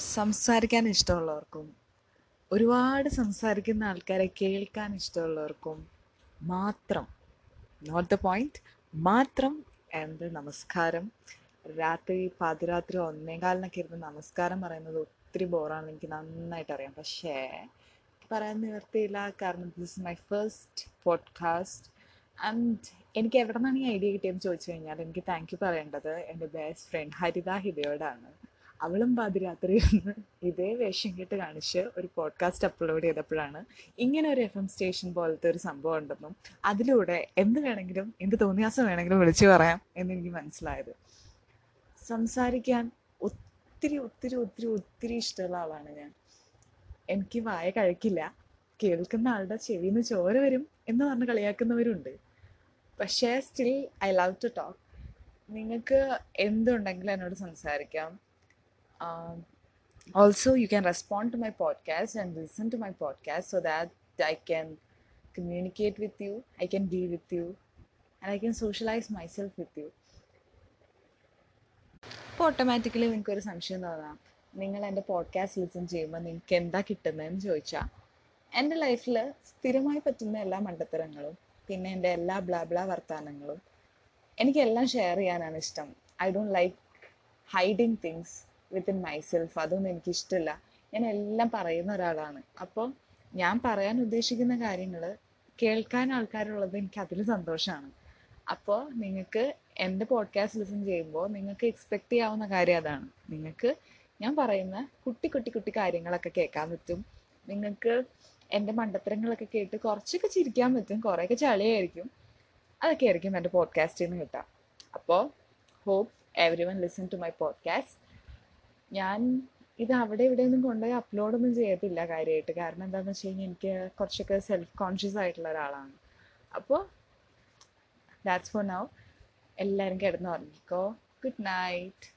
സംസാരിക്കാൻ ഇഷ്ടമുള്ളവർക്കും ഒരുപാട് സംസാരിക്കുന്ന ആൾക്കാരെ കേൾക്കാൻ ഇഷ്ടമുള്ളവർക്കും മാത്രം നോട്ട് ദ പോയിന്റ് മാത്രം എന്ത് നമസ്കാരം. രാത്രി പാതിരാത്രി ഒന്നേകാലിനൊക്കെ ഇരുന്ന് നമസ്കാരം പറയുന്നത് ഒത്തിരി ബോറാണ് എനിക്ക് നന്നായിട്ട് അറിയാം. പക്ഷേ പറയാൻ നിവർത്തിയില്ല കാരണം this is my first podcast and എനിക്ക് എവിടെ നിന്നാണ് ഈ ഐഡിയ കിട്ടിയെന്ന് ചോദിച്ചു കഴിഞ്ഞാൽ എനിക്ക് താങ്ക് യു പറയേണ്ടത് എന്റെ ബെസ്റ്റ് ഫ്രണ്ട് ഹരിത ഹിതയോടാണ്. അവളും പാതിരാത്രി എന്ന് ഇതേ വേഷം കെട്ട് കാണിച്ച് ഒരു പോഡ്കാസ്റ്റ് അപ്ലോഡ് ചെയ്തപ്പോഴാണ് ഇങ്ങനെ ഒരു എഫ് എം സ്റ്റേഷൻ പോലത്തെ ഒരു സംഭവം ഉണ്ടെന്നും അതിലൂടെ എന്ത് വേണമെങ്കിലും എന്ത് തോന്നിയാസം വേണമെങ്കിലും വിളിച്ചു പറയാം എന്നെനിക്ക് മനസ്സിലായത്. സംസാരിക്കാൻ ഒത്തിരി ഒത്തിരി ഒത്തിരി ഒത്തിരി ഇഷ്ടമുള്ള ആളാണ് ഞാൻ. എനിക്ക് വായ കഴിക്കില്ല. കേൾക്കുന്ന ആളുടെ ചെവിന്ന് ചോര വരും എന്ന് പറഞ്ഞ് കളിയാക്കുന്നവരുണ്ട്. പക്ഷേ still I love to talk നിങ്ങൾക്ക് എന്തുണ്ടെങ്കിലും എന്നോട് സംസാരിക്കാം. Also you can respond to my podcast and listen to my podcast so that I can communicate with you, I can be with you, and I can socialize myself with you. അപ്പോൾ automatically നിങ്ങൾക്കൊരു സംശയം തോന്നാം. നിങ്ങൾ എന്റെ podcast listen ചെയ്യുമ്പോൾ നിങ്ങൾക്ക് എന്താ കിട്ടുന്നതെന്ന് ചോദിച്ചാൽ എന്റെ ലൈഫിൽ സ്ഥിരമായി പറ്റുന്ന എല്ലാ മണ്ടത്തരങ്ങളും പിന്നെ എന്റെ എല്ലാ ബ്ലാബ്ലാ ബ്ലാ വർത്തമാനങ്ങളും എനിക്കെല്ലാം ഷെയർ ചെയ്യാനാണ് ഇഷ്ടം. I don't like hiding things within myself അതൊന്നും എനിക്കിഷ്ടമില്ല ഞാൻ എല്ലാം പറയുന്ന ഒരാളാണ്. അപ്പോൾ ഞാൻ പറയാൻ ഉദ്ദേശിക്കുന്ന കാര്യങ്ങൾ കേൾക്കാൻ ആൾക്കാരുള്ളത് എനിക്ക് അതിൽ സന്തോഷമാണ് അപ്പോൾ നിങ്ങൾക്ക് എന്റെ പോഡ്കാസ്റ്റ് ലിസൺ ചെയ്യുമ്പോൾ നിങ്ങൾക്ക് എക്സ്പെക്റ്റ് ചെയ്യാവുന്ന കാര്യം അതാണ്. നിങ്ങൾക്ക് ഞാൻ പറയുന്ന കുട്ടി കുട്ടി കുട്ടി കാര്യങ്ങളൊക്കെ കേൾക്കാൻ പറ്റും. നിങ്ങൾക്ക് എന്റെ മണ്ടത്തരങ്ങളൊക്കെ കേട്ട് കുറച്ചൊക്കെ ചിരിക്കാൻ പറ്റും. കുറേയൊക്കെ ചളിയായിരിക്കും. അതൊക്കെ ആയിരിക്കും എന്റെ പോഡ്കാസ്റ്റിൽ നിന്ന് കിട്ടുക. അപ്പോൾ hope everyone listen to my podcast ഞാൻ ഇത് അവിടെ ഇവിടെ ഒന്നും കൊണ്ടുപോയി അപ്ലോഡ് ഒന്നും ചെയ്യത്തില്ല കാര്യമായിട്ട് കാരണം എന്താണെന്ന് വെച്ച് കഴിഞ്ഞാൽ എനിക്ക് കുറച്ചൊക്കെ സെൽഫ് കോൺഷ്യസ് ആയിട്ടുള്ള ഒരാളാണ്. അപ്പോൾ ദാറ്റ്സ് ഫോർ നൗ എല്ലാവരും കിടന്ന് ഉറങ്ങിക്കോ ഗുഡ് നൈറ്റ്